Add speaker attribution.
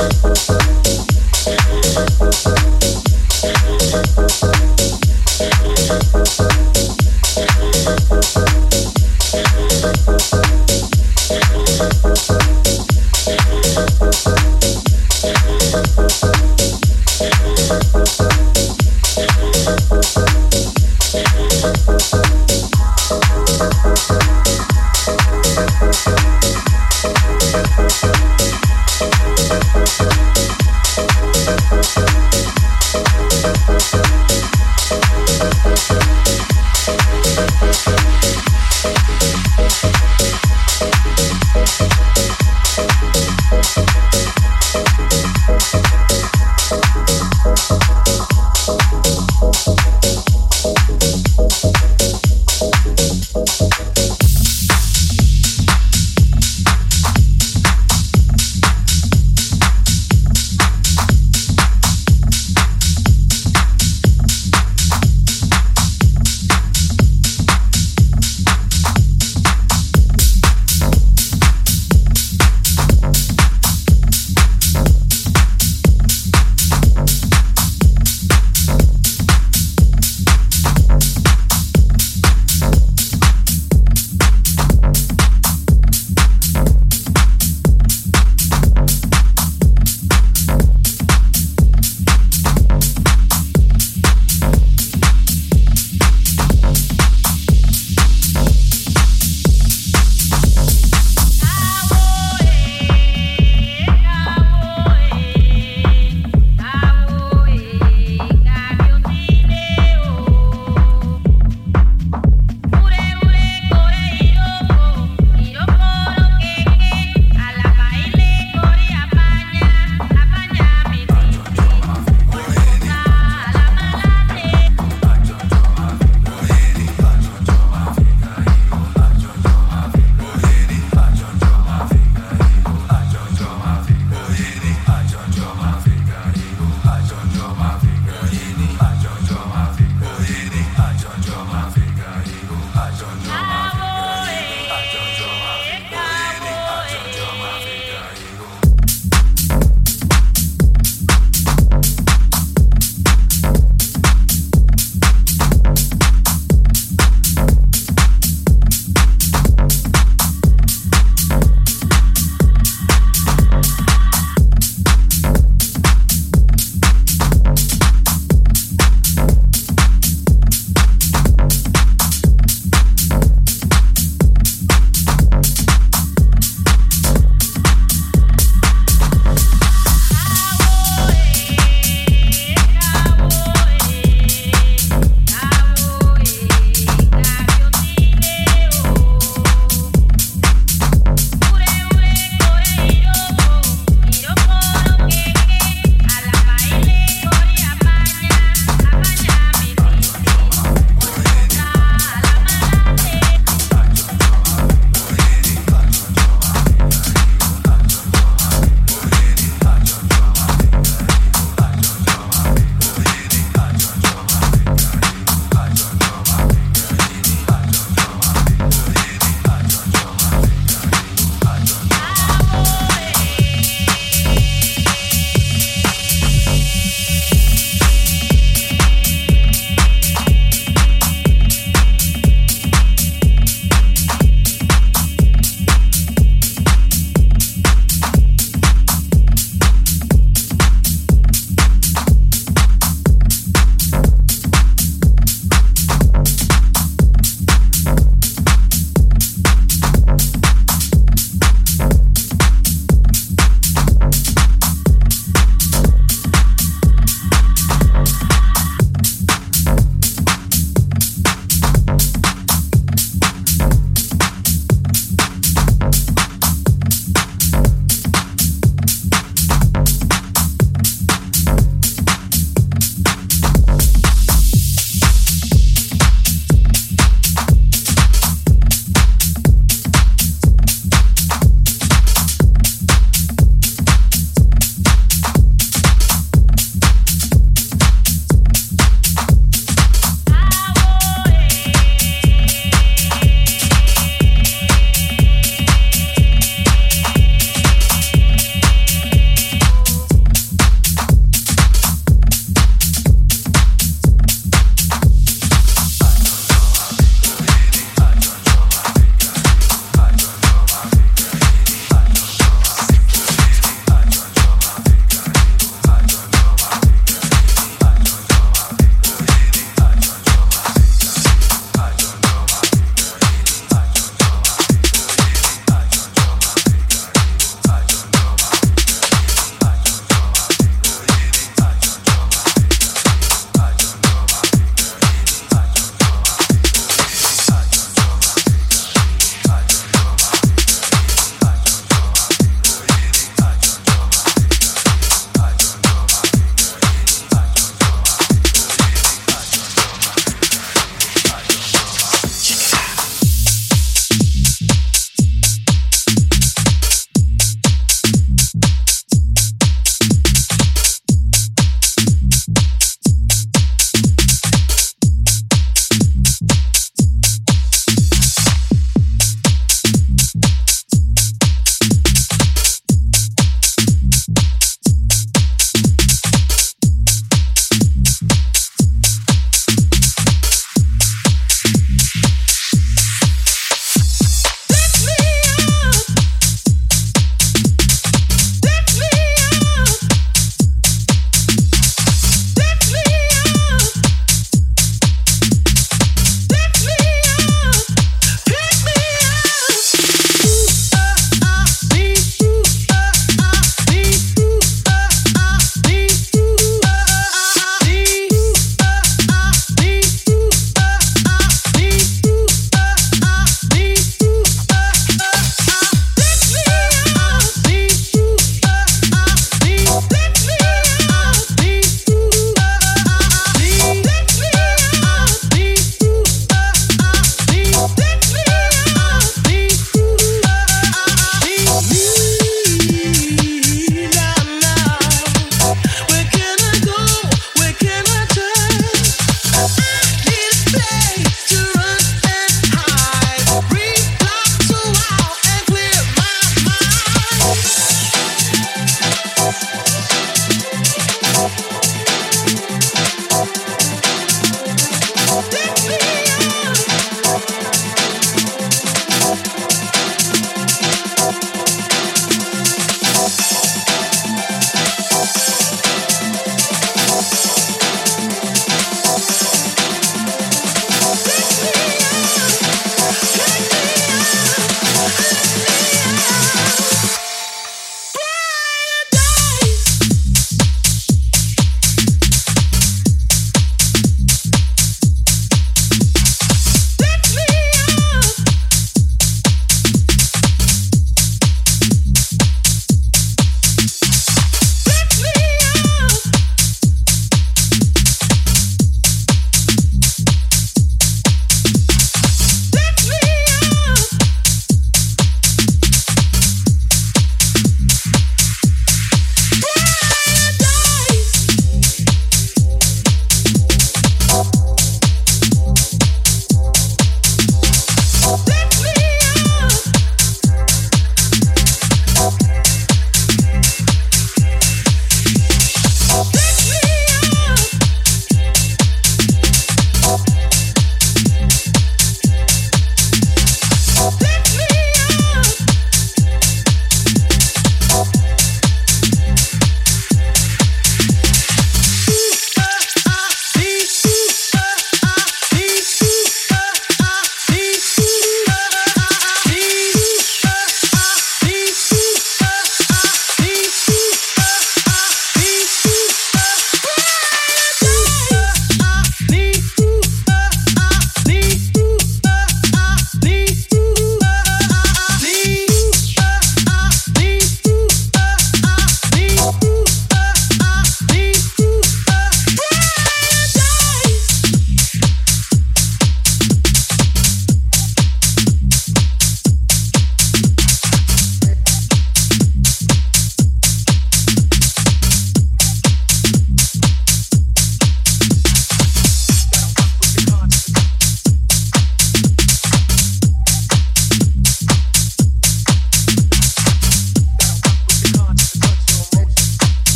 Speaker 1: Thank